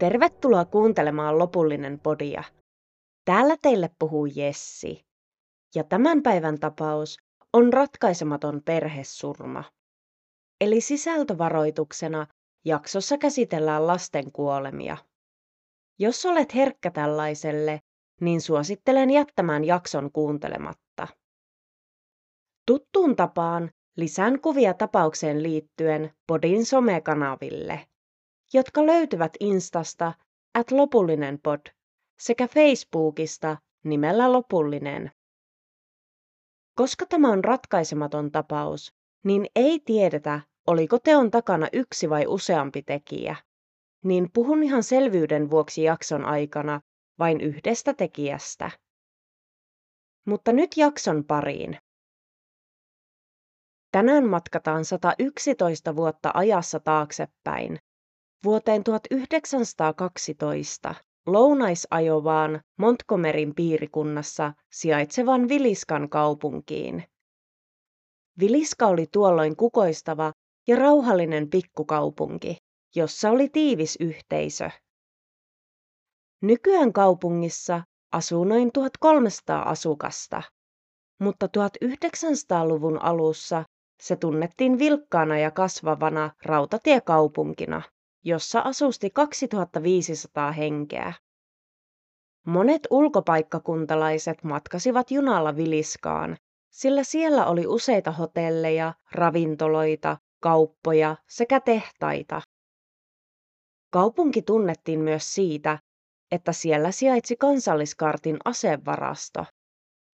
Tervetuloa kuuntelemaan lopullinen podia. Täällä teille puhuu Jessi. Ja tämän päivän tapaus on ratkaisematon perhesurma. Eli sisältövaroituksena jaksossa käsitellään lasten kuolemia. Jos olet herkkä tällaiselle, niin suosittelen jättämään jakson kuuntelematta. Tuttuun tapaan lisään kuvia tapaukseen liittyen Podin somekanaville, jotka löytyvät Instasta at lopullinen pod sekä Facebookista nimellä lopullinen. Koska tämä on ratkaisematon tapaus, niin ei tiedetä, oliko teon takana yksi vai useampi tekijä. Niin puhun ihan selvyyden vuoksi jakson aikana vain yhdestä tekijästä. Mutta nyt jakson pariin. Tänään matkataan 111 vuotta ajassa taaksepäin, vuoteen 1912 lounaisajovaan Montgomeryn piirikunnassa sijaitsevan Viliskan kaupunkiin. Viliska oli tuolloin kukoistava ja rauhallinen pikkukaupunki, jossa oli tiivis yhteisö. Nykyään kaupungissa asuu noin 1300 asukasta, mutta 1900-luvun alussa se tunnettiin vilkkaana ja kasvavana rautatiekaupunkina, jossa asusti 2500 henkeä. Monet ulkopaikkakuntalaiset matkasivat junalla Viliskaan, sillä siellä oli useita hotelleja, ravintoloita, kauppoja sekä tehtaita. Kaupunki tunnettiin myös siitä, että siellä sijaitsi kansalliskartin asevarasto,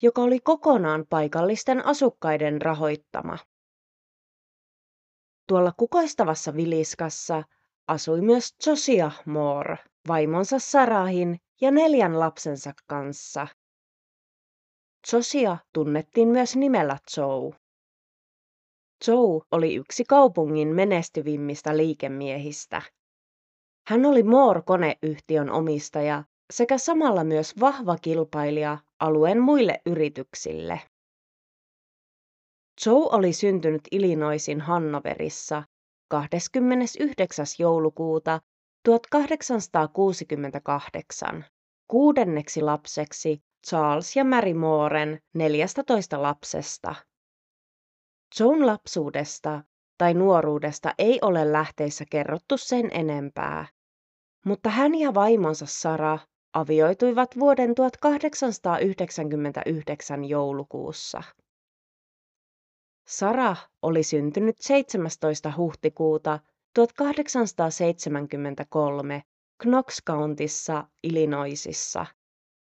joka oli kokonaan paikallisten asukkaiden rahoittama. Tuolla kukoistavassa Viliskassa asui myös Josiah Moore vaimonsa Sarahin ja neljän lapsensa kanssa. Josiah tunnettiin myös nimellä Joe. Joe oli yksi kaupungin menestyvimmistä liikemiehistä. Hän oli Moore-koneyhtiön omistaja sekä samalla myös vahva kilpailija alueen muille yrityksille. Joe oli syntynyt Illinoisin Hannoverissa 29. joulukuuta 1868 kuudenneksi lapseksi Charles ja Mary Mooren 14 lapsesta. Joan lapsuudesta tai nuoruudesta ei ole lähteissä kerrottu sen enempää, mutta hän ja vaimonsa Sara avioituivat vuoden 1899 joulukuussa. Sara oli syntynyt 17. huhtikuuta 1873 Knox Countissa Illinoisissa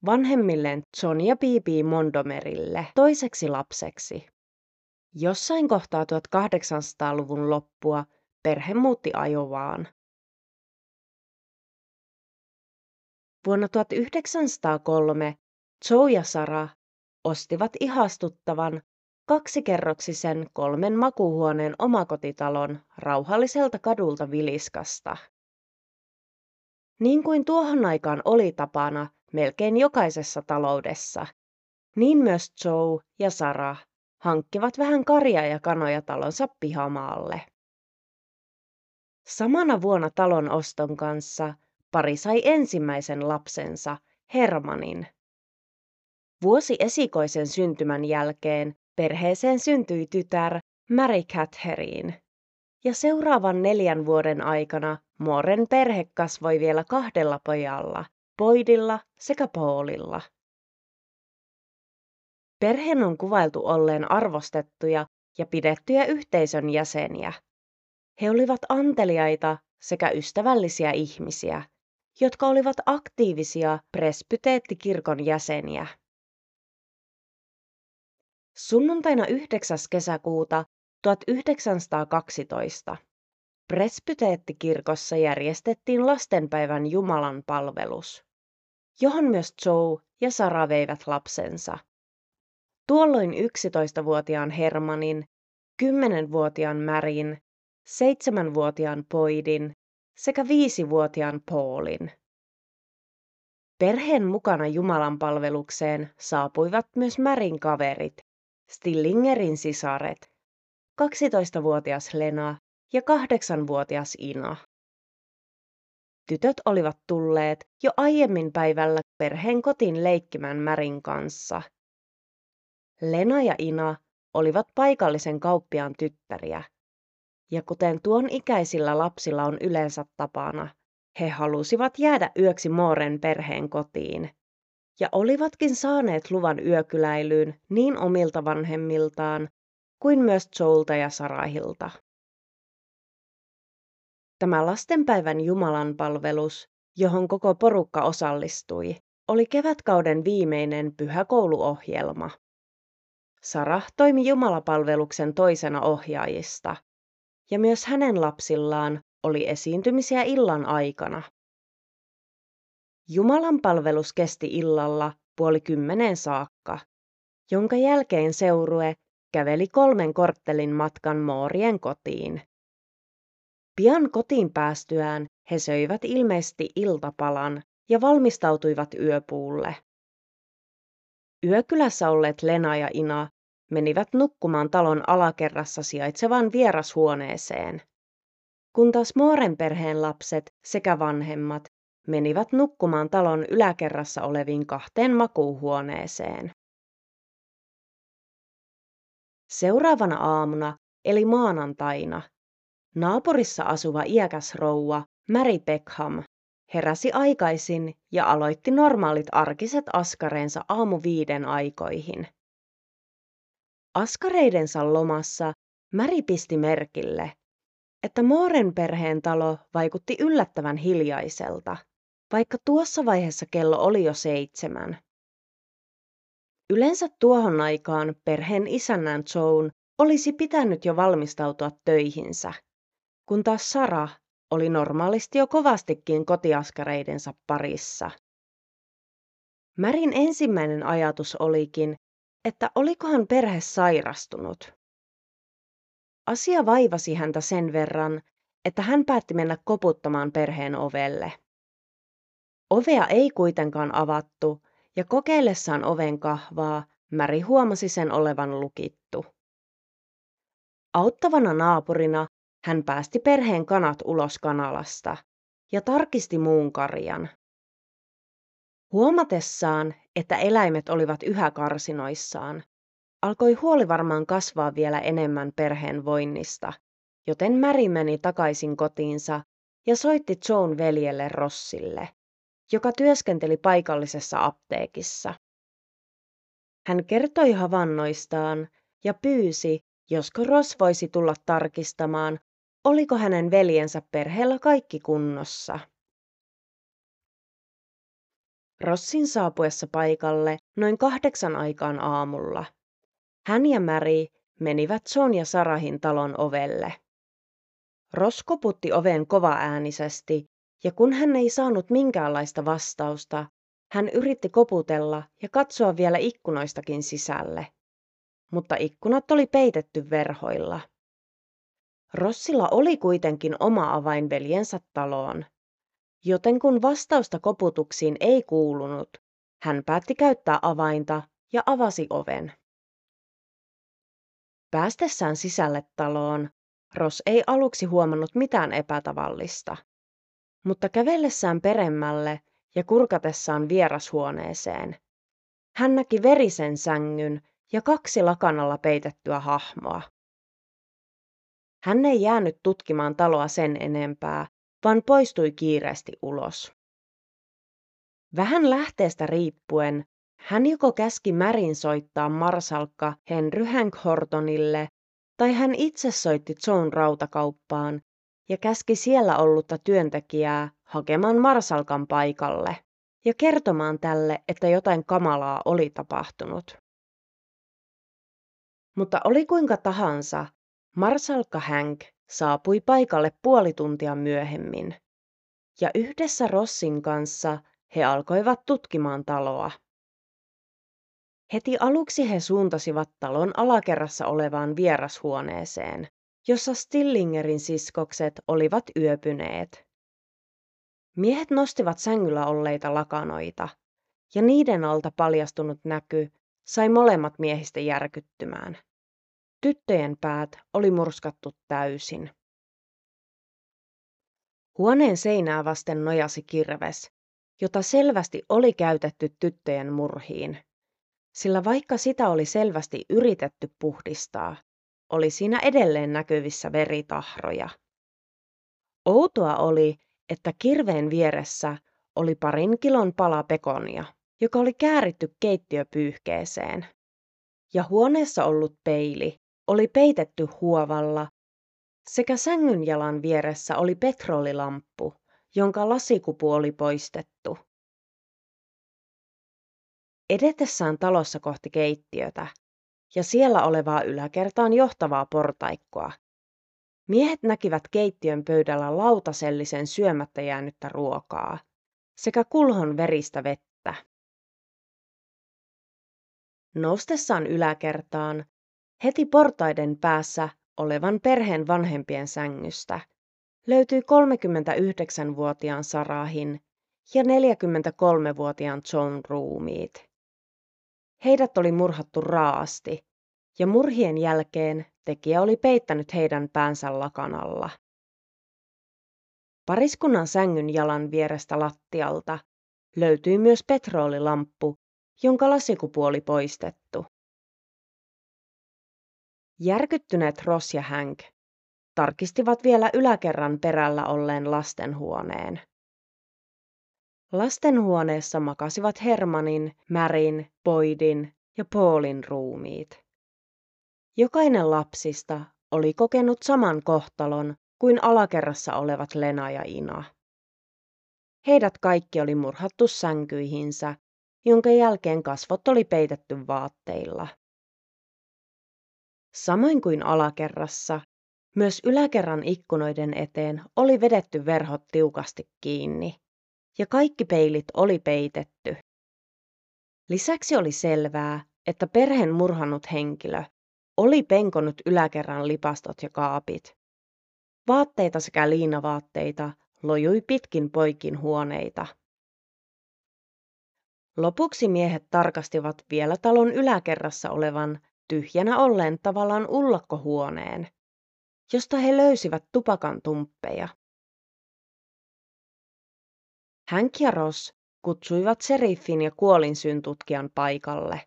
vanhemmilleen John ja Bibi Mondomerille toiseksi lapseksi. Jossain kohtaa 1800-luvun loppua perhe muutti Ajovaan. Vuonna 1903 Joe ja Sara ostivat ihastuttavan kaksikerroksisen kolmen makuuhuoneen omakotitalon rauhalliselta kadulta Viliskasta. Niin kuin tuohon aikaan oli tapana melkein jokaisessa taloudessa, niin myös Joe ja Sara hankkivat vähän karja ja kanoja talonsa pihamaalle. Samana vuonna talon oston kanssa pari sai ensimmäisen lapsensa, Hermanin. Vuosi esikoisen syntymän jälkeen Perheeseen syntyi tytär Mary Catherine. Ja seuraavan neljän vuoden aikana Moren perhe kasvoi vielä kahdella pojalla, Boydilla sekä Paulilla. Perheen on kuvailtu olleen arvostettuja ja pidettyjä yhteisön jäseniä. He olivat anteliaita sekä ystävällisiä ihmisiä, jotka olivat aktiivisia presbyteettikirkon jäseniä. Sunnuntaina 9. kesäkuuta 1912 Presbyteettikirkossa järjestettiin lastenpäivän Jumalan palvelus, johon myös Joe ja Sara veivät lapsensa. Tuolloin 11-vuotiaan Hermanin, 10-vuotiaan Märin, 7-vuotiaan Poidin sekä 5-vuotiaan Paulin. Perheen mukana Jumalan palvelukseen saapuivat myös Märin kaverit, Stillingerin sisaret, 12-vuotias Lena ja 8-vuotias Ina. tytöt olivat tulleet jo aiemmin päivällä perheen kotiin leikkimään Märin kanssa. Lena ja Ina olivat paikallisen kauppiaan tyttäriä. Ja kuten tuon ikäisillä lapsilla on yleensä tapana, he halusivat jäädä yöksi Mooren perheen kotiin. Ja olivatkin saaneet luvan yökyläilyyn niin omilta vanhemmiltaan kuin myös Joelta ja Sarahilta. Tämä lastenpäivän Jumalan palvelus, johon koko porukka osallistui, oli kevätkauden viimeinen pyhäkouluohjelma. Sarah toimi Jumalapalveluksen toisena ohjaajista, ja myös hänen lapsillaan oli esiintymisiä illan aikana. Jumalan palvelus kesti illalla puoli kymmeneen saakka, jonka jälkeen seurue käveli kolmen korttelin matkan Moorien kotiin. Pian kotiin päästyään he söivät ilmeisesti iltapalan ja valmistautuivat yöpuulle. Yökylässä olleet Lena ja Ina menivät nukkumaan talon alakerrassa sijaitsevaan vierashuoneeseen, kun taas Mooren perheen lapset sekä vanhemmat menivät nukkumaan talon yläkerrassa oleviin kahteen makuuhuoneeseen. Seuraavana aamuna, eli maanantaina, naapurissa asuva iäkäs rouva Mary Beckham heräsi aikaisin ja aloitti normaalit arkiset askareensa aamu viiden aikoihin. Askareidensa lomassa Mary pisti merkille, että Mooren perheen talo vaikutti yllättävän hiljaiselta, vaikka tuossa vaiheessa kello oli jo seitsemän. Yleensä tuohon aikaan perheen isännän Joan olisi pitänyt jo valmistautua töihinsä, kun taas Sara oli normaalisti jo kovastikin kotiaskareidensa parissa. Märin ensimmäinen ajatus olikin, että olikohan perhe sairastunut. Asia vaivasi häntä sen verran, että hän päätti mennä koputtamaan perheen ovelle. Ovea ei kuitenkaan avattu, ja kokeillessaan oven kahvaa Märi huomasi sen olevan lukittu. Auttavana naapurina hän päästi perheen kanat ulos kanalasta ja tarkisti muun karjan. Huomatessaan, että eläimet olivat yhä karsinoissaan, alkoi huoli varmaan kasvaa vielä enemmän perheen voinnista, joten Märi meni takaisin kotiinsa ja soitti Joan veljelle Rossille, joka työskenteli paikallisessa apteekissa. Hän kertoi havainnoistaan ja pyysi, josko Ross voisi tulla tarkistamaan, oliko hänen veljensä perheellä kaikki kunnossa. Rossin saapuessa paikalle noin kahdeksan aikaan aamulla. Hän ja Mary menivät Son ja Sarahin talon ovelle. Ross koputti oven kovaäänisesti, ja kun hän ei saanut minkäänlaista vastausta, hän yritti koputella ja katsoa vielä ikkunoistakin sisälle. Mutta ikkunat oli peitetty verhoilla. Rossilla oli kuitenkin oma avain veljensä taloon, joten kun vastausta koputuksiin ei kuulunut, hän päätti käyttää avainta ja avasi oven. Päästessään sisälle taloon, Ross ei aluksi huomannut mitään epätavallista, mutta kävellessään peremmälle ja kurkatessaan vierashuoneeseen, hän näki verisen sängyn ja kaksi lakanalla peitettyä hahmoa. Hän ei jäänyt tutkimaan taloa sen enempää, vaan poistui kiireesti ulos. Vähän lähteestä riippuen hän joko käski Märin soittaa marsalkka Henry Hank Hortonille, tai hän itse soitti John rautakauppaan ja käski siellä ollutta työntekijää hakemaan marsalkan paikalle ja kertomaan tälle, että jotain kamalaa oli tapahtunut. Mutta oli kuinka tahansa, Marsalkka Hank saapui paikalle puoli tuntia myöhemmin, ja yhdessä Rossin kanssa he alkoivat tutkimaan taloa. Heti aluksi he suuntasivat talon alakerrassa olevaan vierashuoneeseen, jossa Stillingerin siskokset olivat yöpyneet. Miehet nostivat sängyllä olleita lakanoita, ja niiden alta paljastunut näky sai molemmat miehistä järkyttymään. Tyttöjen päät oli murskattu täysin. Huoneen seinää vasten nojasi kirves, jota selvästi oli käytetty tyttöjen murhiin. Sillä vaikka sitä oli selvästi yritetty puhdistaa, oli siinä edelleen näkyvissä veritahroja. Outoa oli, että kirveen vieressä oli parin kilon pala pekonia, joka oli kääritty keittiöpyyhkeeseen. Ja huoneessa ollut peili oli peitetty huovalla sekä sängyn jalan vieressä oli petrolilamppu, jonka lasikupu oli poistettu. Edetessään talossa kohti keittiötä ja siellä olevaa yläkertaan johtavaa portaikkoa, miehet näkivät keittiön pöydällä lautasellisen syömättä jäänyttä ruokaa sekä kulhon veristä vettä. Noustessaan yläkertaan, heti portaiden päässä olevan perheen vanhempien sängystä, löytyi 39-vuotiaan Sarahin ja 43-vuotiaan John ruumiit. Heidät oli murhattu raasti, ja murhien jälkeen tekijä oli peittänyt heidän päänsä lakanalla. Pariskunnan sängyn jalan vierestä lattialta löytyi myös petrolilamppu, jonka lasikupu oli poistettu. Järkyttyneet Ross ja Hank tarkistivat vielä yläkerran perällä olleen lastenhuoneen. Lastenhuoneessa makasivat Hermanin, Märin, Boydin ja Paulin ruumiit. Jokainen lapsista oli kokenut saman kohtalon kuin alakerrassa olevat Lena ja Ina. Heidät kaikki oli murhattu sänkyihinsä, jonka jälkeen kasvot oli peitetty vaatteilla. Samoin kuin alakerrassa, myös yläkerran ikkunoiden eteen oli vedetty verhot tiukasti kiinni, ja kaikki peilit oli peitetty. Lisäksi oli selvää, että perheen murhannut henkilö oli penkonut yläkerran lipastot ja kaapit. Vaatteita sekä liinavaatteita lojui pitkin poikin huoneita. Lopuksi miehet tarkastivat vielä talon yläkerrassa olevan tyhjänä olleen tavallaan ullakkohuoneen, josta he löysivät tupakan tumppeja. Hank ja Ross kutsuivat seriffin ja kuolinsyyntutkijan paikalle.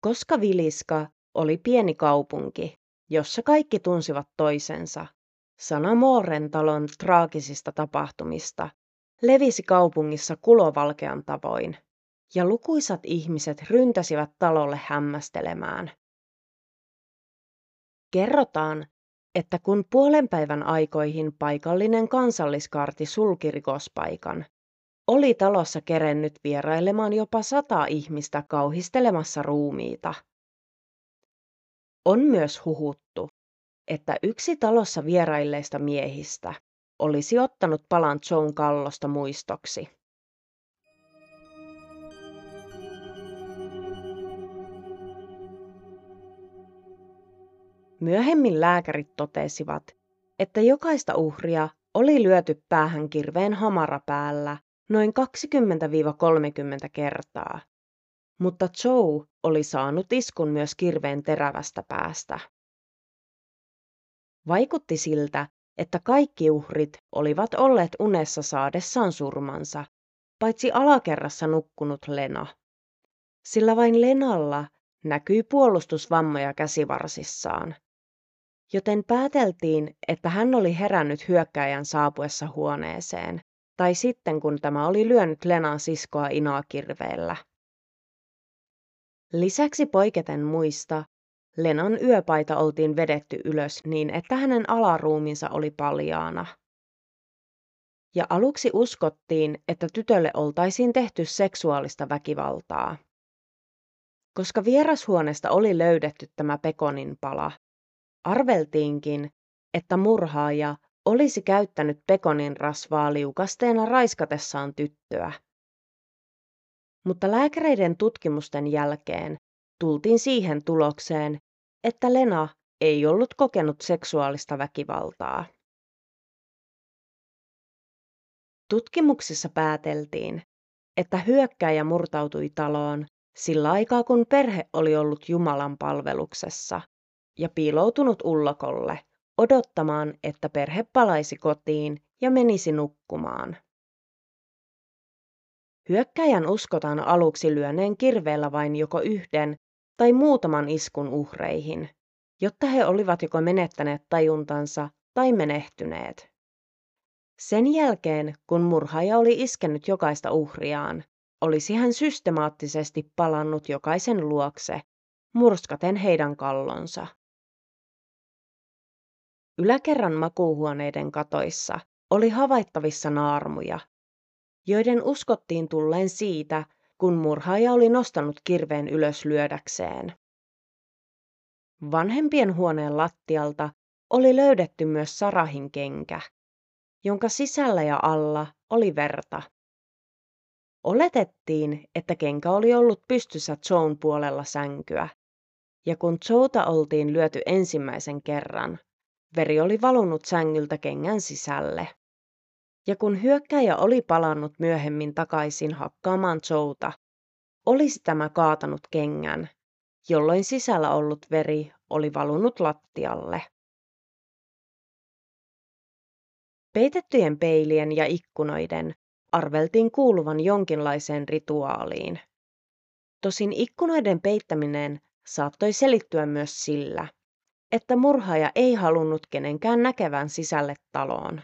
Koska Viliska oli pieni kaupunki, jossa kaikki tunsivat toisensa, sana Mooren talon traagisista tapahtumista levisi kaupungissa kulovalkean tavoin ja lukuisat ihmiset ryntäsivät talolle hämmästelemään. Kerrotaan, että kun puolen päivän aikoihin paikallinen kansalliskaarti sulki rikospaikan, oli talossa kerennyt vierailemaan jopa sata ihmistä kauhistelemassa ruumiita. On myös huhuttu, että yksi talossa vierailleista miehistä olisi ottanut palan Joan kallosta muistoksi. Myöhemmin lääkärit totesivat, että jokaista uhria oli lyöty päähän kirveen hamara päällä noin 20-30 kertaa. Mutta Joe oli saanut iskun myös kirveen terävästä päästä. Vaikutti siltä, että kaikki uhrit olivat olleet unessa saadessaan surmansa, paitsi alakerrassa nukkunut Lena. Sillä vain Lenalla näkyi puolustusvammoja käsivarsissaan joten pääteltiin, että hän oli herännyt hyökkääjän saapuessa huoneeseen, tai sitten kun tämä oli lyönyt Lenan siskoa Inaa kirveellä. Lisäksi poiketen muista, Lenan yöpaita oltiin vedetty ylös niin, että hänen alaruuminsa oli paljaana. Ja aluksi uskottiin, että tytölle oltaisiin tehty seksuaalista väkivaltaa. Koska vierashuoneesta oli löydetty tämä Pekonin pala, Arveltiinkin, että murhaaja olisi käyttänyt pekonin rasvaa liukasteena raiskatessaan tyttöä. Mutta lääkäreiden tutkimusten jälkeen tultiin siihen tulokseen, että Lena ei ollut kokenut seksuaalista väkivaltaa. Tutkimuksissa pääteltiin, että hyökkääjä murtautui taloon sillä aikaa kun perhe oli ollut Jumalan palveluksessa ja piiloutunut ullakolle odottamaan, että perhe palaisi kotiin ja menisi nukkumaan. Hyökkäjän uskotaan aluksi lyöneen kirveellä vain joko yhden tai muutaman iskun uhreihin, jotta he olivat joko menettäneet tajuntansa tai menehtyneet. Sen jälkeen, kun murhaaja oli iskenyt jokaista uhriaan, olisi hän systemaattisesti palannut jokaisen luokse, murskaten heidän kallonsa. Yläkerran makuuhuoneiden katoissa oli havaittavissa naarmuja, joiden uskottiin tulleen siitä, kun murhaaja oli nostanut kirveen ylös lyödäkseen. Vanhempien huoneen lattialta oli löydetty myös Sarahin kenkä, jonka sisällä ja alla oli verta. Oletettiin, että kenkä oli ollut pystyssä Joan puolella sänkyä, ja kun Jouta oltiin lyöty ensimmäisen kerran, veri oli valunut sängyltä kengän sisälle. Ja kun hyökkäjä oli palannut myöhemmin takaisin hakkaamaan Jouta, olisi tämä kaatanut kengän, jolloin sisällä ollut veri oli valunut lattialle. Peitettyjen peilien ja ikkunoiden arveltiin kuuluvan jonkinlaiseen rituaaliin. Tosin ikkunoiden peittäminen saattoi selittyä myös sillä, että murhaaja ei halunnut kenenkään näkevän sisälle taloon.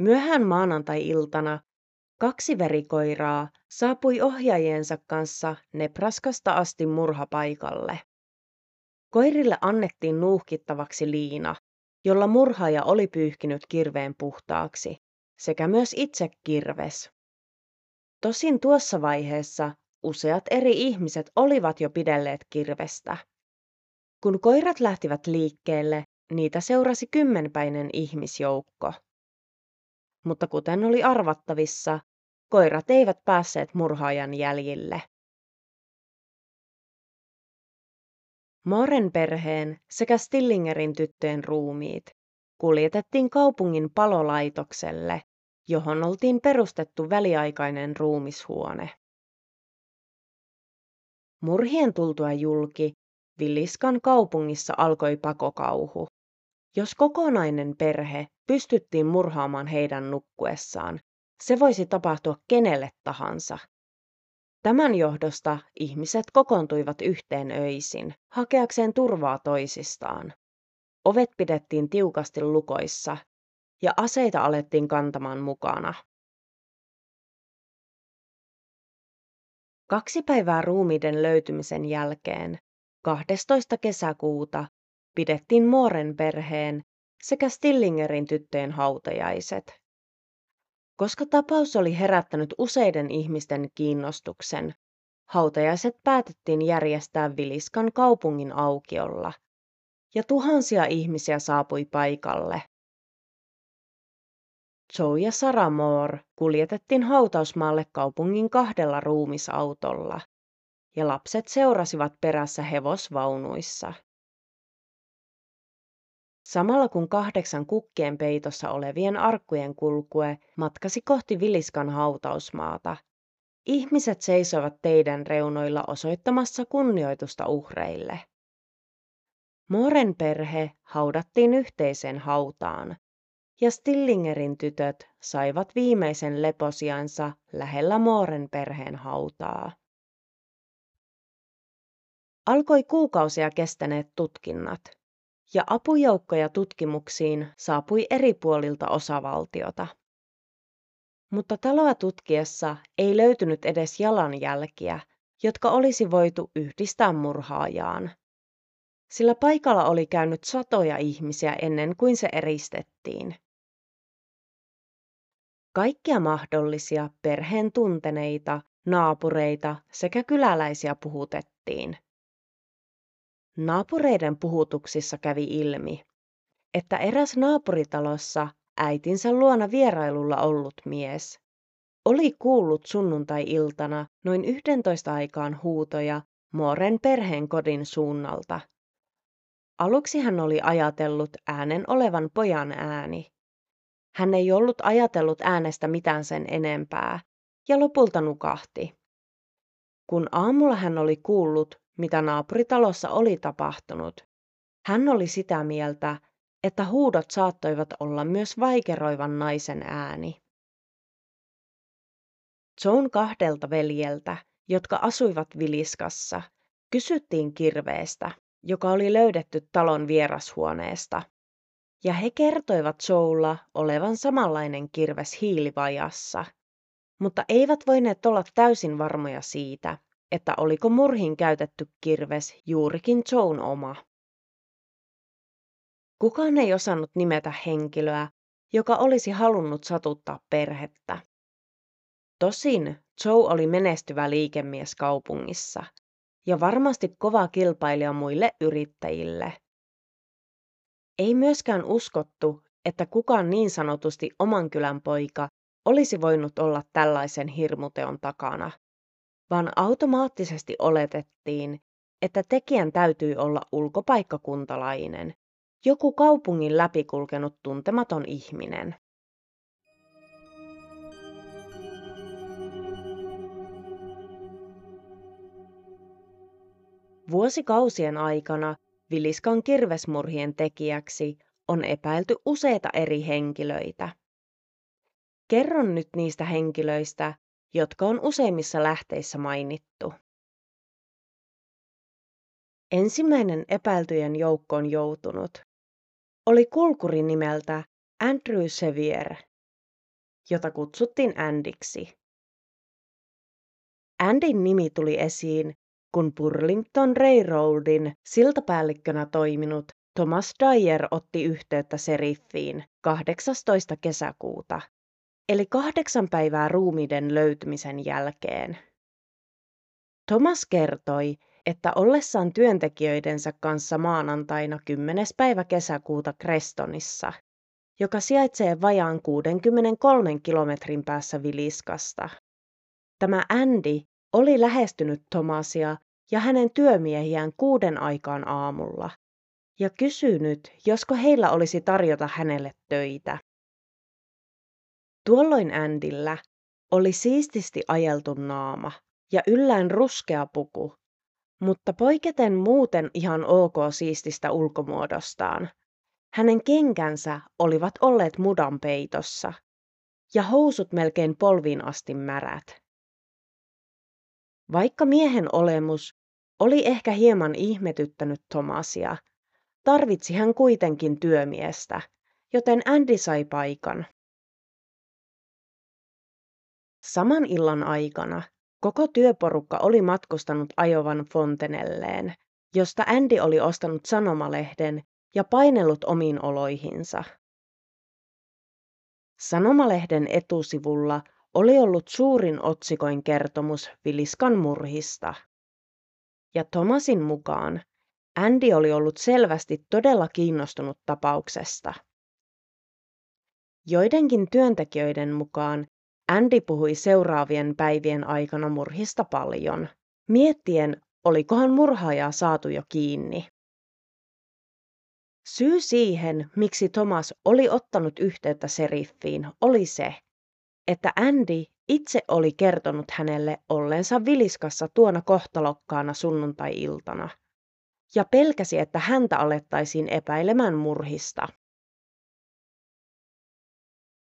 Myöhään maanantai-iltana kaksi verikoiraa saapui ohjaajiensa kanssa Nebraskasta asti murhapaikalle. Koirille annettiin nuuhkittavaksi liina, jolla murhaaja oli pyyhkinyt kirveen puhtaaksi, sekä myös itse kirves. Tosin tuossa vaiheessa useat eri ihmiset olivat jo pidelleet kirvestä. Kun koirat lähtivät liikkeelle, niitä seurasi kymmenpäinen ihmisjoukko. Mutta kuten oli arvattavissa, koirat eivät päässeet murhaajan jäljille. Moren perheen sekä Stillingerin tyttöjen ruumiit kuljetettiin kaupungin palolaitokselle, johon oltiin perustettu väliaikainen ruumishuone. Murhien tultua julki, Villiskan kaupungissa alkoi pakokauhu. Jos kokonainen perhe pystyttiin murhaamaan heidän nukkuessaan, se voisi tapahtua kenelle tahansa. Tämän johdosta ihmiset kokoontuivat yhteen öisin, hakeakseen turvaa toisistaan. Ovet pidettiin tiukasti lukoissa ja aseita alettiin kantamaan mukana. Kaksi päivää ruumiiden löytymisen jälkeen, 12. kesäkuuta, pidettiin Mooren perheen sekä Stillingerin tyttöjen hautajaiset. Koska tapaus oli herättänyt useiden ihmisten kiinnostuksen, hautajaiset päätettiin järjestää Viliskan kaupungin aukiolla, ja tuhansia ihmisiä saapui paikalle. Joe ja Sarah Moore kuljetettiin hautausmaalle kaupungin kahdella ruumisautolla, ja lapset seurasivat perässä hevosvaunuissa. Samalla kun kahdeksan kukkien peitossa olevien arkkujen kulkue matkasi kohti Viliskan hautausmaata, ihmiset seisoivat teidän reunoilla osoittamassa kunnioitusta uhreille. Moren perhe haudattiin yhteiseen hautaan, ja Stillingerin tytöt saivat viimeisen leposiansa lähellä Mooren perheen hautaa. Alkoi kuukausia kestäneet tutkinnat, ja apujoukkoja tutkimuksiin saapui eri puolilta osavaltiota. Mutta taloa tutkiessa ei löytynyt edes jalanjälkiä, jotka olisi voitu yhdistää murhaajaan. Sillä paikalla oli käynyt satoja ihmisiä ennen kuin se eristettiin. Kaikkia mahdollisia perheen tunteneita, naapureita sekä kyläläisiä puhutettiin. Naapureiden puhutuksissa kävi ilmi, että eräs naapuritalossa äitinsä luona vierailulla ollut mies oli kuullut sunnuntai-iltana noin 11 aikaan huutoja Mooren perheen kodin suunnalta. Aluksi hän oli ajatellut äänen olevan pojan ääni. Hän ei ollut ajatellut äänestä mitään sen enempää, ja lopulta nukahti. Kun aamulla hän oli kuullut, mitä naapuritalossa oli tapahtunut, hän oli sitä mieltä, että huudot saattoivat olla myös vaikeroivan naisen ääni. Joan kahdelta veljeltä, jotka asuivat Viliskassa, kysyttiin kirveestä, joka oli löydetty talon vierashuoneesta. Ja he kertoivat Joella olevan samanlainen kirves hiilivajassa, mutta eivät voineet olla täysin varmoja siitä, että oliko murhin käytetty kirves juurikin Joan oma. Kukaan ei osannut nimetä henkilöä, joka olisi halunnut satuttaa perhettä. Tosin Joe oli menestyvä liikemies kaupungissa ja varmasti kova kilpailija muille yrittäjille. Ei myöskään uskottu, että kukaan niin sanotusti oman kylän poika olisi voinut olla tällaisen hirmuteon takana, vaan automaattisesti oletettiin, että tekijän täytyi olla ulkopaikkakuntalainen, joku kaupungin läpikulkenut tuntematon ihminen. Vuosikausien aikana Viliskan kirvesmurhien tekijäksi on epäilty useita eri henkilöitä. Kerron nyt niistä henkilöistä, jotka on useimmissa lähteissä mainittu. Ensimmäinen epäiltyjen joukkoon joutunut oli kulkuri nimeltä Andrew Sevier, jota kutsuttiin Andiksi. Andin nimi tuli esiin, kun Burlington Railroadin siltapäällikkönä toiminut Thomas Dyer otti yhteyttä seriffiin 18. kesäkuuta, eli kahdeksan päivää ruumiiden löytymisen jälkeen. Thomas kertoi, että ollessaan työntekijöidensä kanssa maanantaina 10. päivä kesäkuuta Crestonissa, joka sijaitsee vajaan 63 kilometrin päässä Viliskasta. Tämä Andy oli lähestynyt Tomasia ja hänen työmiehiään kuuden aikaan aamulla ja kysynyt, josko heillä olisi tarjota hänelle töitä. Tuolloin Andillä oli siististi ajeltu naama ja yllään ruskea puku, mutta poiketen muuten ihan ok siististä ulkomuodostaan. Hänen kenkänsä olivat olleet mudan peitossa ja housut melkein polviin asti märät. Vaikka miehen olemus oli ehkä hieman ihmetyttänyt Tomasia, tarvitsi hän kuitenkin työmiestä, joten Andy sai paikan. Saman illan aikana koko työporukka oli matkustanut ajovan Fontenelleen, josta Andy oli ostanut sanomalehden ja painellut omiin oloihinsa. Sanomalehden etusivulla oli ollut suurin otsikoin kertomus Viliskan murhista. Ja Thomasin mukaan Andy oli ollut selvästi todella kiinnostunut tapauksesta. Joidenkin työntekijöiden mukaan Andy puhui seuraavien päivien aikana murhista paljon, miettien, olikohan murhaajaa saatu jo kiinni. Syy siihen, miksi Thomas oli ottanut yhteyttä seriffiin, oli se, että Andy itse oli kertonut hänelle ollensa Viliskassa tuona kohtalokkaana sunnuntai-iltana ja pelkäsi, että häntä alettaisiin epäilemään murhista.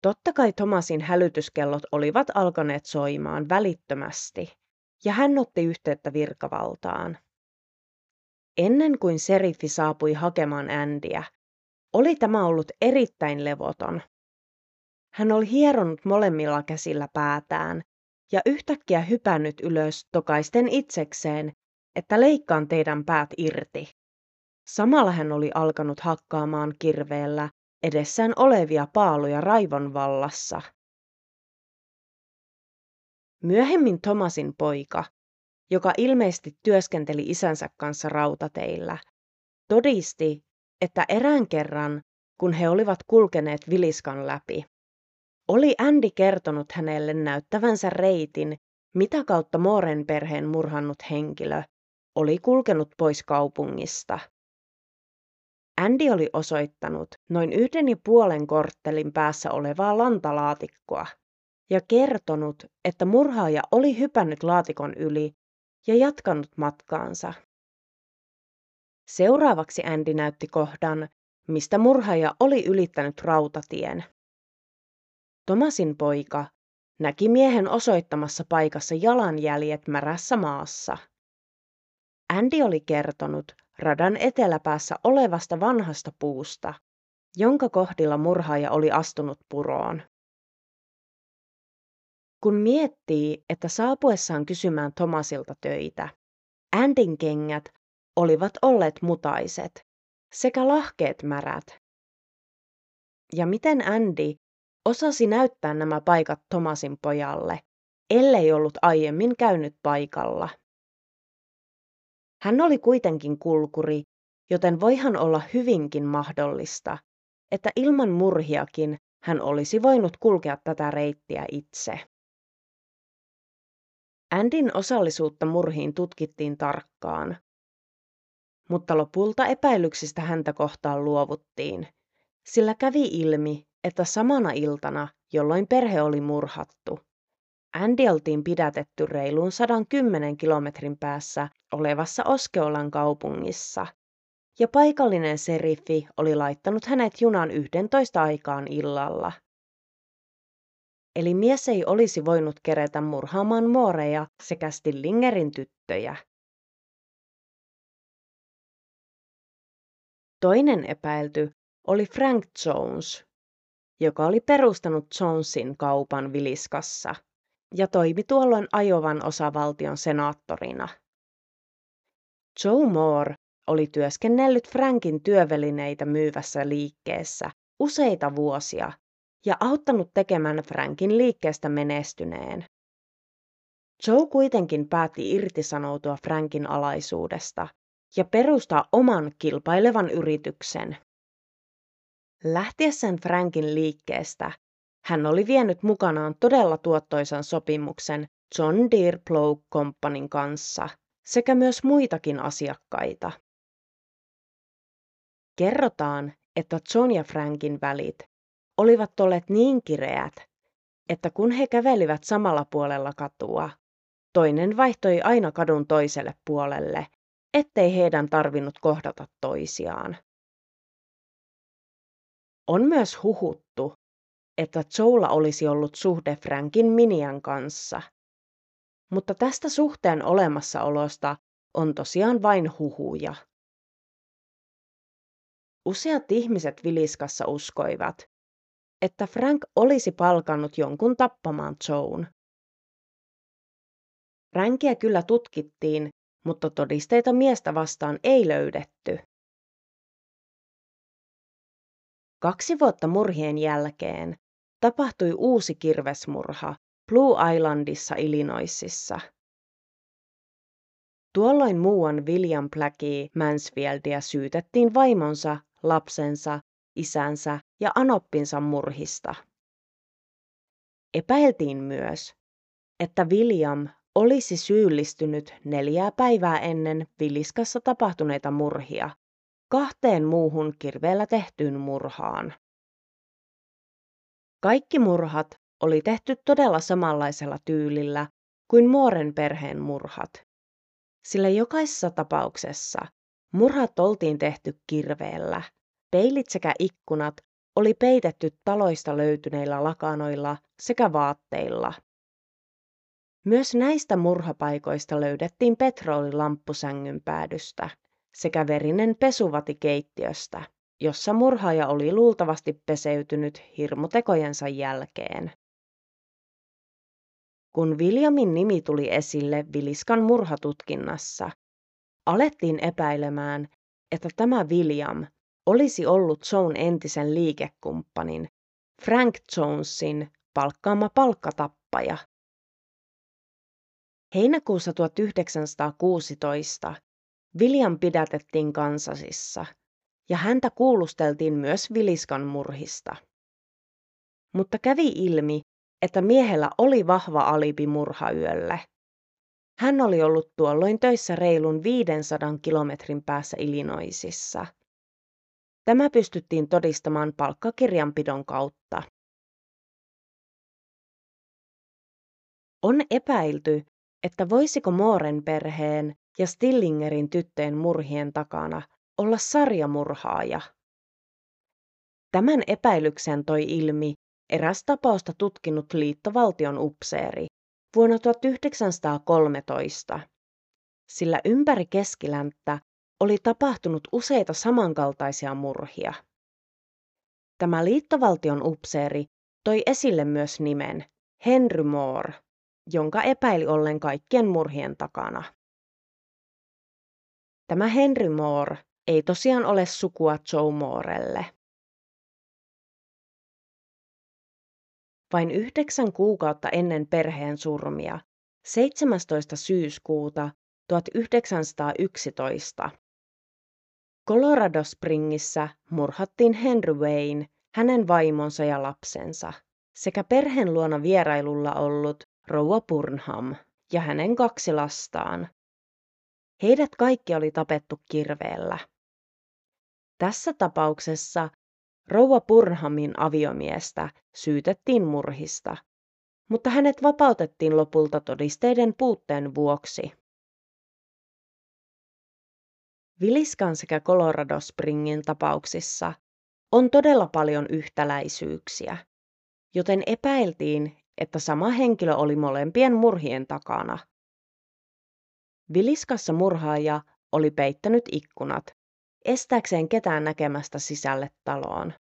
Totta kai Thomasin hälytyskellot olivat alkaneet soimaan välittömästi, ja hän otti yhteyttä virkavaltaan. Ennen kuin seriffi saapui hakemaan Andyä, oli tämä ollut erittäin levoton. Hän oli hieronut molemmilla käsillä päätään ja yhtäkkiä hypännyt ylös tokaisten itsekseen, että leikkaan teidän päät irti. Samalla hän oli alkanut hakkaamaan kirveellä edessään olevia paaluja raivon vallassa. Myöhemmin Thomasin poika, joka ilmeisesti työskenteli isänsä kanssa rautateillä, todisti, että erään kerran, kun he olivat kulkeneet Viliskan läpi, oli Andy kertonut hänelle näyttävänsä reitin, mitä kautta Mooren perheen murhannut henkilö oli kulkenut pois kaupungista. Andy oli osoittanut noin yhden ja puolen korttelin päässä olevaa lantalaatikkoa ja kertonut, että murhaaja oli hypännyt laatikon yli ja jatkanut matkaansa. Seuraavaksi Andy näytti kohdan, mistä murhaaja oli ylittänyt rautatien. Tomasin poika näki miehen osoittamassa paikassa jalanjäljet märässä maassa. Andy oli kertonut radan eteläpäässä olevasta vanhasta puusta, jonka kohdilla murhaaja oli astunut puroon. Kun miettii, että saapuessaan kysymään Tomasilta töitä, Andin kengät olivat olleet mutaiset sekä lahkeet märät. Ja miten Andy osasi näyttää nämä paikat Tomasin pojalle, ellei ollut aiemmin käynyt paikalla. Hän oli kuitenkin kulkuri, joten voihan olla hyvinkin mahdollista, että ilman murhiakin hän olisi voinut kulkea tätä reittiä itse. Andin osallisuutta murhiin tutkittiin tarkkaan, mutta lopulta epäilyksistä häntä kohtaan luovuttiin, sillä kävi ilmi, että samana iltana, jolloin perhe oli murhattu, Andy oltiin pidätetty reiluun 110 kilometrin päässä olevassa Oskeolan kaupungissa, ja paikallinen seriffi oli laittanut hänet junan 11 aikaan illalla. Eli mies ei olisi voinut kerätä murhaamaan mooreja sekä Stillingerin tyttöjä. Toinen epäilty oli Frank Jones, joka oli perustanut Jonesin kaupan Viliskassa ja toimi tuolloin Ajovan osavaltion senaattorina. Joe Moore oli työskennellyt Frankin työvälineitä myyvässä liikkeessä useita vuosia ja auttanut tekemään Frankin liikkeestä menestyneen. Joe kuitenkin päätti irtisanoutua Frankin alaisuudesta ja perustaa oman kilpailevan yrityksen. Lähtiessään Frankin liikkeestä hän oli vienyt mukanaan todella tuottoisan sopimuksen John Deere Plough Companyn kanssa sekä myös muitakin asiakkaita. Kerrotaan, että John ja Frankin välit olivat olleet niin kireät, että kun he kävelivät samalla puolella katua, toinen vaihtoi aina kadun toiselle puolelle, ettei heidän tarvinnut kohdata toisiaan. On myös huhuttu, että Joella olisi ollut suhde Frankin Minian kanssa. Mutta tästä suhteen olemassaolosta on tosiaan vain huhuja. Useat ihmiset Viliskassa uskoivat, että Frank olisi palkannut jonkun tappamaan Joan. Frankia kyllä tutkittiin, mutta todisteita miestä vastaan ei löydetty. Kaksi vuotta murhien jälkeen tapahtui uusi kirvesmurha Blue Islandissa Illinoisissa. Tuolloin muuan William Blackie Mansfieldia syytettiin vaimonsa, lapsensa, isänsä ja anoppinsa murhista. Epäiltiin myös, että William olisi syyllistynyt neljää päivää ennen Viliskassa tapahtuneita murhia kahteen muuhun kirveellä tehtyyn murhaan. Kaikki murhat oli tehty todella samanlaisella tyylillä kuin Mooren perheen murhat, sillä jokaisessa tapauksessa murhat oltiin tehty kirveellä. Peilit sekä ikkunat oli peitetty taloista löytyneillä lakanoilla sekä vaatteilla. Myös näistä murhapaikoista löydettiin petroli lamppusängyn päädystä sekä verinen pesuvati keittiöstä jossa murhaaja oli luultavasti peseytynyt hirmutekojensa jälkeen. Kun Williamin nimi tuli esille Viliskan murhatutkinnassa, alettiin epäilemään, että tämä William olisi ollut Joan entisen liikekumppanin Frank Jonesin palkkaama palkkatappaja. Heinäkuussa 1916 William pidätettiin Kansasissa – ja häntä kuulusteltiin myös Viliskan murhista. Mutta kävi ilmi, että miehellä oli vahva alibi murhayölle. Hän oli ollut tuolloin töissä reilun 500 kilometrin päässä Illinoisissa. Tämä pystyttiin todistamaan palkkakirjanpidon kautta. On epäilty, että voisiko Mooren perheen ja Stillingerin tyttöjen murhien takana olla sarjamurhaaja. Tämän epäilyksen toi ilmi eräs tapausta tutkinut liittovaltion upseeri vuonna 1913, sillä ympäri keskilänttä oli tapahtunut useita samankaltaisia murhia. Tämä liittovaltion upseeri toi esille myös nimen Henry Moore, jonka epäili ollen kaikkien murhien takana. Tämä Henry Moore ei tosiaan ole sukua Joe Moorelle. Vain yhdeksän kuukautta ennen perheen surmia, 17. syyskuuta 1911, Colorado Springissä murhattiin Henry Wayne, hänen vaimonsa ja lapsensa, sekä perheen luona vierailulla ollut rouva Burnham ja hänen kaksi lastaan. Heidät kaikki oli tapettu kirveellä. Tässä tapauksessa rouva Burnhamin aviomiestä syytettiin murhista, mutta hänet vapautettiin lopulta todisteiden puutteen vuoksi. Viliskan sekä Colorado Springin tapauksissa on todella paljon yhtäläisyyksiä, joten epäiltiin, että sama henkilö oli molempien murhien takana. Viliskassa murhaaja oli peittänyt ikkunat, estääkseen ketään näkemästä sisälle taloon.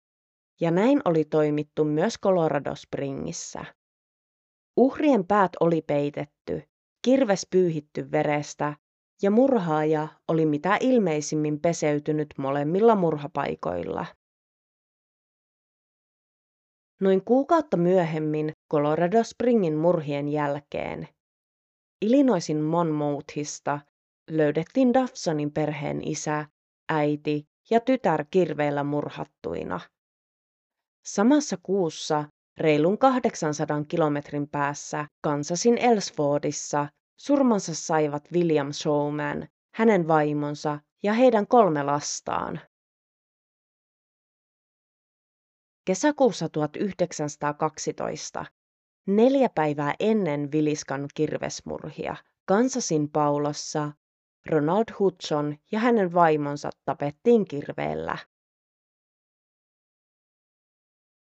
Ja näin oli toimittu myös Colorado Springissä. Uhrien päät oli peitetty, kirves pyyhitty verestä ja murhaaja oli mitä ilmeisimmin peseytynyt molemmilla murhapaikoilla. Noin kuukautta myöhemmin Colorado Springin murhien jälkeen Illinoisin Monmouthista löydettiin Dawsonin perheen isä, äiti ja tytär kirveellä murhattuina. Samassa kuussa reilun 800 kilometrin päässä Kansasin Ellsfordissa surmansa saivat William Showman, hänen vaimonsa ja heidän kolme lastaan. Kesäkuussa 1912, neljä päivää ennen Viliskan kirvesmurhia, Kansasin paulossa Ronald Hudson ja hänen vaimonsa tapettiin kirveellä.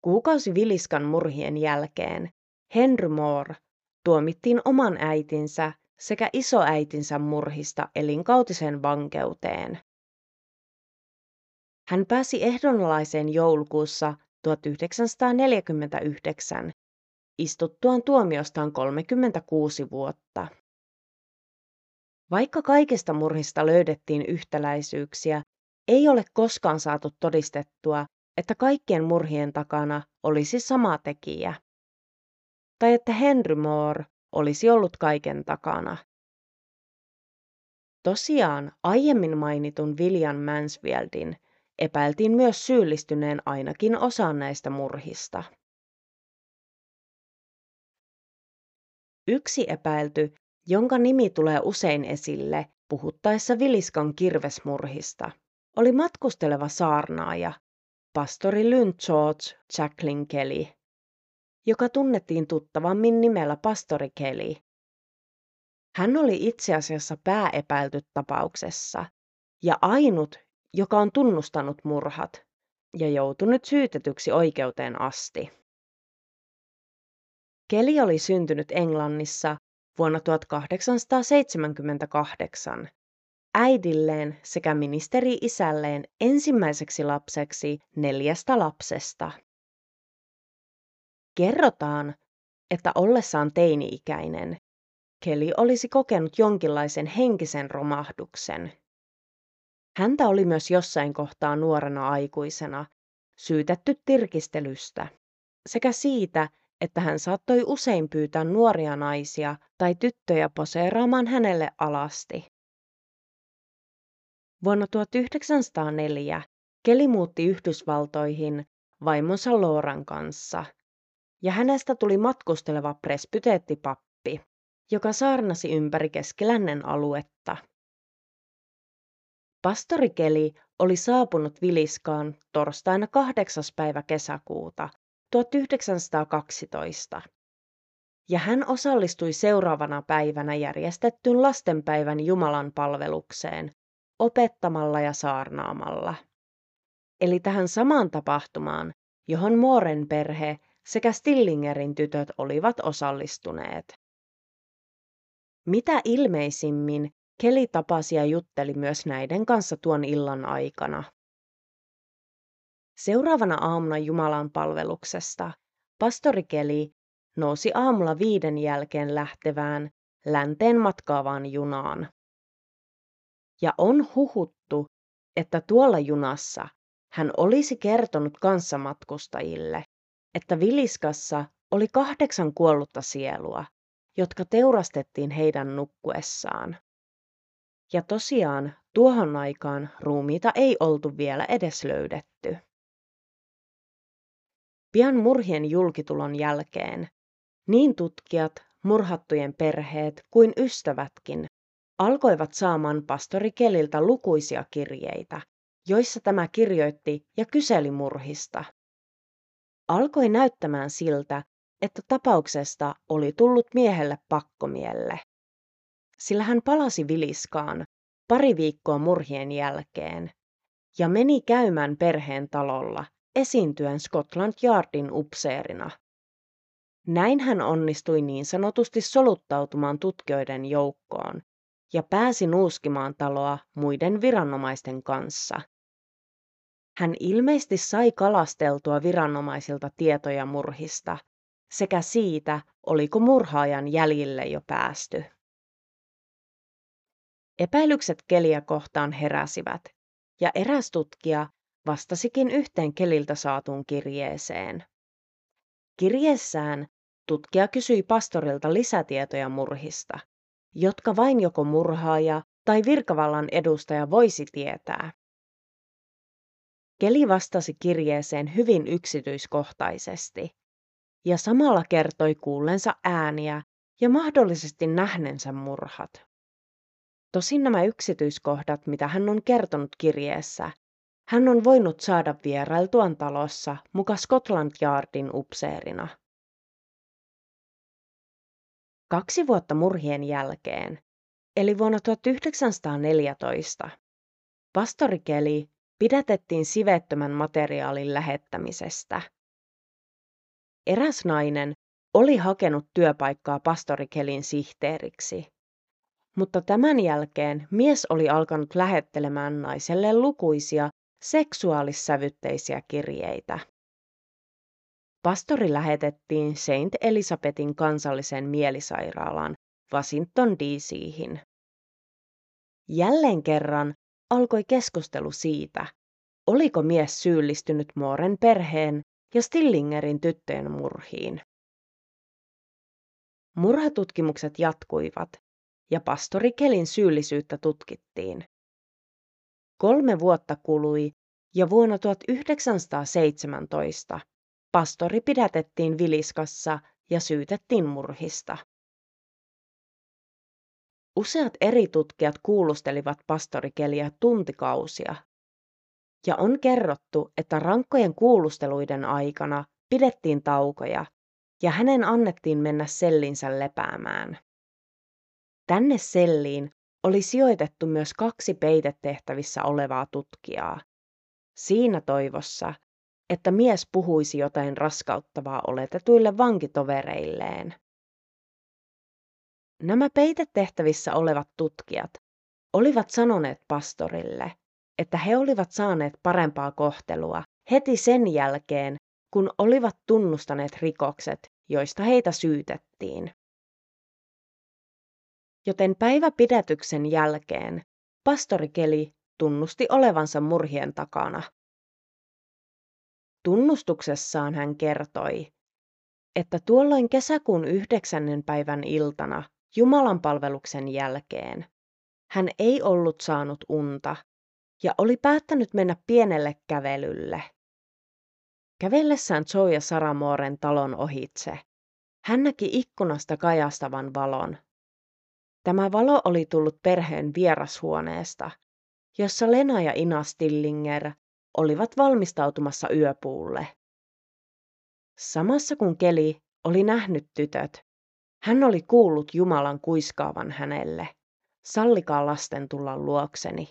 Kuukausi Viliskan murhien jälkeen Henry Moore tuomittiin oman äitinsä sekä isoäitinsä murhista elinkautiseen vankeuteen. Hän pääsi ehdonalaiseen joulukuussa 1949 istuttuaan tuomiostaan 36 vuotta. Vaikka kaikista murhista löydettiin yhtäläisyyksiä, ei ole koskaan saatu todistettua, että kaikkien murhien takana olisi sama tekijä. Tai että Henry Moore olisi ollut kaiken takana. Tosiaan aiemmin mainitun William Mansfieldin epäiltiin myös syyllistyneen ainakin osaan näistä murhista. Yksi epäilty, jonka nimi tulee usein esille puhuttaessa Viliskan kirvesmurhista, oli matkusteleva saarnaaja, pastori Lynn George Jacqueline Kelly, joka tunnettiin tuttavammin nimellä pastori Kelly. Hän oli itse asiassa pääepäilty tapauksessa ja ainut, joka on tunnustanut murhat ja joutunut syytetyksi oikeuteen asti. Kelly oli syntynyt Englannissa vuonna 1878 äidilleen sekä ministeri-isälleen ensimmäiseksi lapseksi neljästä lapsesta. Kerrotaan, että ollessaan teini-ikäinen Kelly olisi kokenut jonkinlaisen henkisen romahduksen. Häntä oli myös jossain kohtaa nuorena aikuisena syytetty tirkistelystä sekä siitä, että hän saattoi usein pyytää nuoria naisia tai tyttöjä poseeraamaan hänelle alasti. Vuonna 1904 Keli muutti Yhdysvaltoihin vaimonsa Looran kanssa, ja hänestä tuli matkusteleva presbyteettipappi, joka saarnasi ympäri keskilännen aluetta. Pastori Keli oli saapunut Viliskaan torstaina 8. päivä kesäkuuta 1912. Ja hän osallistui seuraavana päivänä järjestettyyn lastenpäivän Jumalan palvelukseen opettamalla ja saarnaamalla. eli tähän samaan tapahtumaan, johon Mooren perhe sekä Stillingerin tytöt olivat osallistuneet. Mitä ilmeisimmin Keli tapasi ja jutteli myös näiden kanssa tuon illan aikana. Seuraavana aamuna Jumalan palveluksesta pastori Keli nousi aamulla viiden jälkeen lähtevään länteen matkaavaan junaan. Ja on huhuttu, että tuolla junassa hän olisi kertonut kanssamatkustajille, että Viliskassa oli kahdeksan kuollutta sielua, jotka teurastettiin heidän nukkuessaan. Ja tosiaan tuohon aikaan ruumiita ei oltu vielä edes löydetty. Pian murhien julkitulon jälkeen niin tutkijat, murhattujen perheet kuin ystävätkin alkoivat saamaan pastori Keliltä lukuisia kirjeitä, joissa tämä kirjoitti ja kyseli murhista. Alkoi näyttämään siltä, että tapauksesta oli tullut miehelle pakkomielle. Sillä hän palasi Viliskaan pari viikkoa murhien jälkeen ja meni käymään perheen talolla esiintyen Scotland Yardin upseerina. Näin hän onnistui niin sanotusti soluttautumaan tutkijoiden joukkoon ja pääsi nuuskimaan taloa muiden viranomaisten kanssa. Hän ilmeisesti sai kalasteltua viranomaisilta tietoja murhista sekä siitä, oliko murhaajan jäljille jo päästy. Epäilykset keliä kohtaan heräsivät, ja eräs tutkija vastasikin yhteen keliltä saatuun kirjeeseen. Kirjeessään tutkija kysyi pastorilta lisätietoja murhista, jotka vain joko murhaaja tai virkavallan edustaja voisi tietää. Keli vastasi kirjeeseen hyvin yksityiskohtaisesti ja samalla kertoi kuullensa ääniä ja mahdollisesti nähnensä murhat. Tosin nämä yksityiskohdat, mitä hän on kertonut kirjeessä, hän on voinut saada vierailtuaan talossa muka Scotland Yardin upseerina. Kaksi vuotta murhien jälkeen, eli vuonna 1914, pastori Kelly pidätettiin sivettömän materiaalin lähettämisestä. Eräs nainen oli hakenut työpaikkaa pastori Kelin sihteeriksi. Mutta tämän jälkeen mies oli alkanut lähettelemään naiselle lukuisia seksuaalissävytteisiä kirjeitä. Pastori lähetettiin Saint Elisabetin kansalliseen mielisairaalaan Washington DC:hin. Jälleen kerran alkoi keskustelu siitä, oliko mies syyllistynyt Mooren perheen ja Stillingerin tyttöjen murhiin. Murhatutkimukset jatkuivat ja pastori Kelin syyllisyyttä tutkittiin. Kolme vuotta kului ja vuonna 1917 pastori pidätettiin Viliskassa ja syytettiin murhista. Useat eri tutkijat kuulustelivat pastorikeliä tuntikausia. Ja on kerrottu, että rankkojen kuulusteluiden aikana pidettiin taukoja ja hänen annettiin mennä sellinsä lepäämään. Tänne selliin oli sijoitettu myös kaksi peitetehtävissä olevaa tutkijaa. Siinä toivossa, että mies puhuisi jotain raskauttavaa oletetuille vankitovereilleen. Nämä peitetehtävissä olevat tutkijat olivat sanoneet pastorille, että he olivat saaneet parempaa kohtelua heti sen jälkeen, kun olivat tunnustaneet rikokset, joista heitä syytettiin. Joten päiväpidätyksen jälkeen pastori Keli tunnusti olevansa murhien takana. Tunnustuksessaan hän kertoi, että tuolloin kesäkuun yhdeksännen päivän iltana Jumalan palveluksen jälkeen hän ei ollut saanut unta ja oli päättänyt mennä pienelle kävelylle. Kävellessään Joe ja Saramoren talon ohitse, hän näki ikkunasta kajastavan valon. Tämä valo oli tullut perheen vierashuoneesta, jossa Lena ja Ina Stillinger olivat valmistautumassa yöpuulle. Samassa kun Keli oli nähnyt tytöt, hän oli kuullut Jumalan kuiskaavan hänelle, sallikaa lasten tulla luokseni.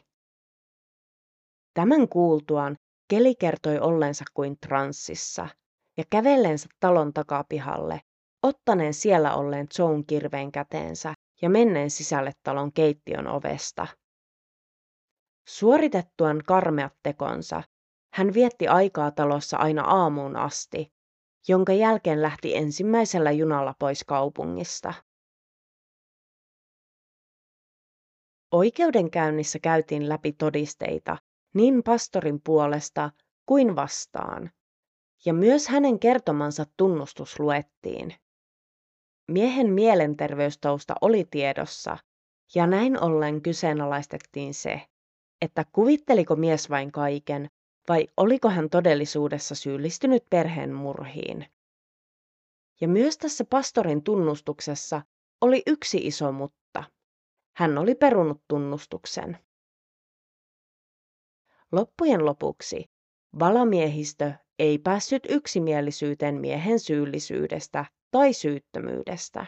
Tämän kuultuaan Keli kertoi ollensa kuin transsissa ja kävellensä talon takapihalle, ottaneen siellä olleen Joan kirveen käteensä ja menneen sisälle talon keittiön ovesta. Suoritettuaan karmeat tekonsa, hän vietti aikaa talossa aina aamuun asti, jonka jälkeen lähti ensimmäisellä junalla pois kaupungista. Oikeudenkäynnissä käytiin läpi todisteita niin pastorin puolesta kuin vastaan, ja myös hänen kertomansa tunnustus luettiin. Miehen mielenterveystausta oli tiedossa, ja näin ollen kyseenalaistettiin se, että kuvitteliko mies vain kaiken vai oliko hän todellisuudessa syyllistynyt perheen murhiin. Ja myös tässä pastorin tunnustuksessa oli yksi iso mutta. Hän oli perunut tunnustuksen. Loppujen lopuksi valamiehistö ei päässyt yksimielisyyteen miehen syyllisyydestä tai syyttömyydestä.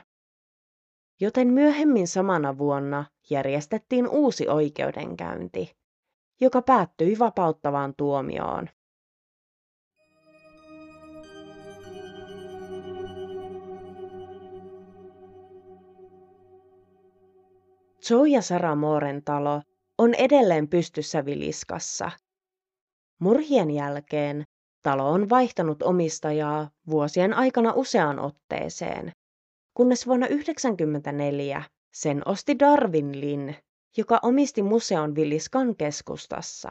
Joten myöhemmin samana vuonna järjestettiin uusi oikeudenkäynti, joka päättyi vapauttavaan tuomioon. Joe ja Sara Mooren talo on edelleen pystyssä Viliskassa. Murhien jälkeen talo on vaihtanut omistajaa vuosien aikana useaan otteeseen, kunnes vuonna 1994 sen osti Darwin Lin, joka omisti museon Villiskan keskustassa.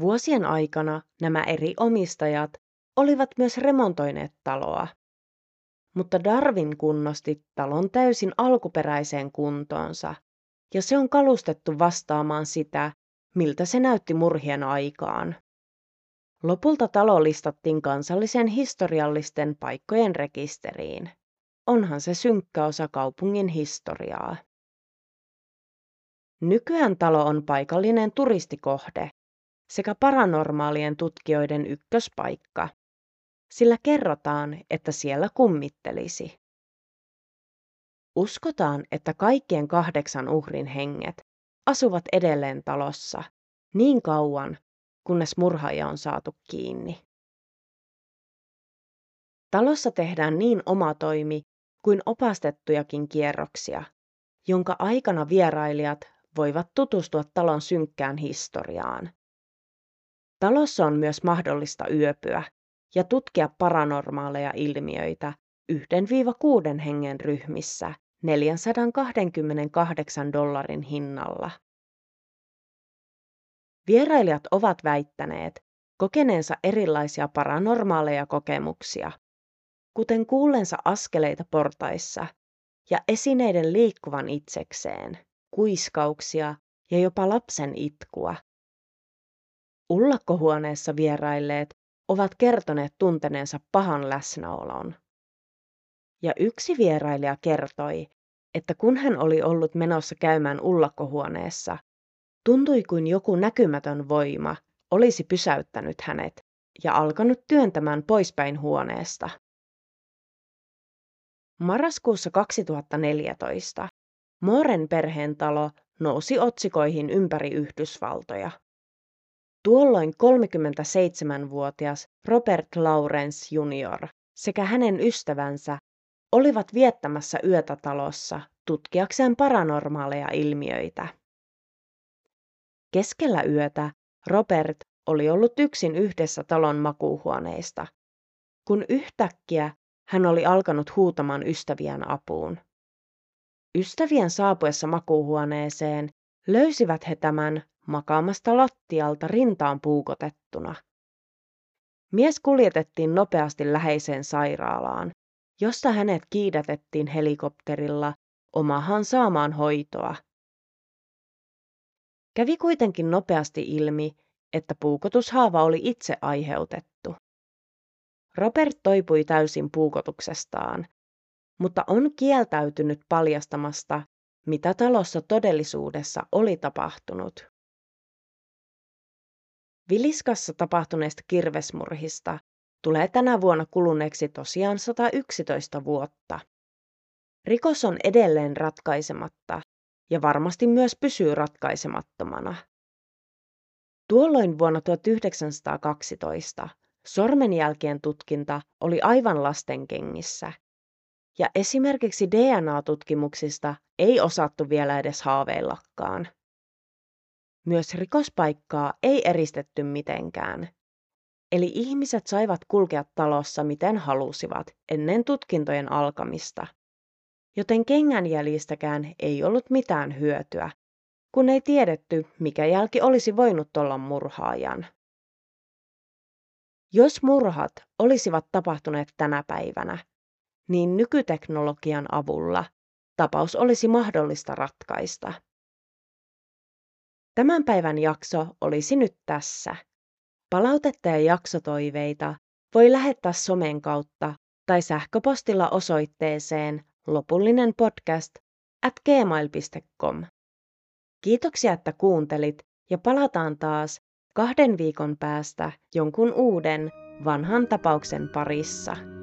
Vuosien aikana nämä eri omistajat olivat myös remontoineet taloa, mutta Darwin kunnosti talon täysin alkuperäiseen kuntoonsa, ja se on kalustettu vastaamaan sitä, miltä se näytti murhien aikaan. Lopulta talo listattiin kansallisen historiallisten paikkojen rekisteriin. Onhan se synkkä osa kaupungin historiaa. Nykyään talo on paikallinen turistikohde sekä paranormaalien tutkijoiden ykköspaikka, sillä kerrotaan, että siellä kummittelisi. Uskotaan, että kaikkien kahdeksan uhrin henget asuvat edelleen talossa niin kauan, kunnes murhaaja on saatu kiinni. Talossa tehdään niin omatoimi kuin opastettujakin kierroksia, jonka aikana vierailijat voivat tutustua talon synkkään historiaan. Talossa on myös mahdollista yöpyä ja tutkia paranormaaleja ilmiöitä 1-6 hengen ryhmissä 428 dollarin hinnalla. Vierailijat ovat väittäneet kokeneensa erilaisia paranormaaleja kokemuksia, kuten kuullensa askeleita portaissa ja esineiden liikkuvan itsekseen, kuiskauksia ja jopa lapsen itkua. Ullakkohuoneessa vierailleet ovat kertoneet tunteneensa pahan läsnäolon. Ja yksi vierailija kertoi, että kun hän oli ollut menossa käymään ullakkohuoneessa, Tuntui kuin joku näkymätön voima olisi pysäyttänyt hänet ja alkanut työntämään poispäin huoneesta. Marraskuussa 2014 Moren perheen talo nousi otsikoihin ympäri Yhdysvaltoja. Tuolloin 37-vuotias Robert Lawrence Jr. sekä hänen ystävänsä olivat viettämässä yötä talossa tutkiakseen paranormaaleja ilmiöitä. Keskellä yötä Robert oli ollut yksin yhdessä talon makuuhuoneista, kun yhtäkkiä hän oli alkanut huutamaan ystävien apuun. Ystävien saapuessa makuuhuoneeseen löysivät he tämän makaamasta lattialta rintaan puukotettuna. Mies kuljetettiin nopeasti läheiseen sairaalaan, josta hänet kiidätettiin helikopterilla omahan saamaan hoitoa. Kävi kuitenkin nopeasti ilmi, että puukotushaava oli itse aiheutettu. Robert toipui täysin puukotuksestaan, mutta on kieltäytynyt paljastamasta, mitä talossa todellisuudessa oli tapahtunut. Viliskassa tapahtuneesta kirvesmurhista tulee tänä vuonna kuluneeksi tosiaan 111 vuotta. Rikos on edelleen ratkaisematta ja varmasti myös pysyy ratkaisemattomana. Tuolloin vuonna 1912 sormenjälkien tutkinta oli aivan lastenkengissä. Ja esimerkiksi DNA-tutkimuksista ei osattu vielä edes haaveillakaan. Myös rikospaikkaa ei eristetty mitenkään. Eli ihmiset saivat kulkea talossa miten halusivat ennen tutkintojen alkamista. Joten kengänjäljistäkään ei ollut mitään hyötyä, kun ei tiedetty, mikä jälki olisi voinut olla murhaajan. Jos murhat olisivat tapahtuneet tänä päivänä, niin nykyteknologian avulla tapaus olisi mahdollista ratkaista. Tämän päivän jakso olisi nyt tässä. Palautetta ja jaksotoiveita voi lähettää somen kautta tai sähköpostilla osoitteeseen lopullinen podcast at gmail.com. Kiitoksia, että kuuntelit ja palataan taas kahden viikon päästä jonkun uuden vanhan tapauksen parissa.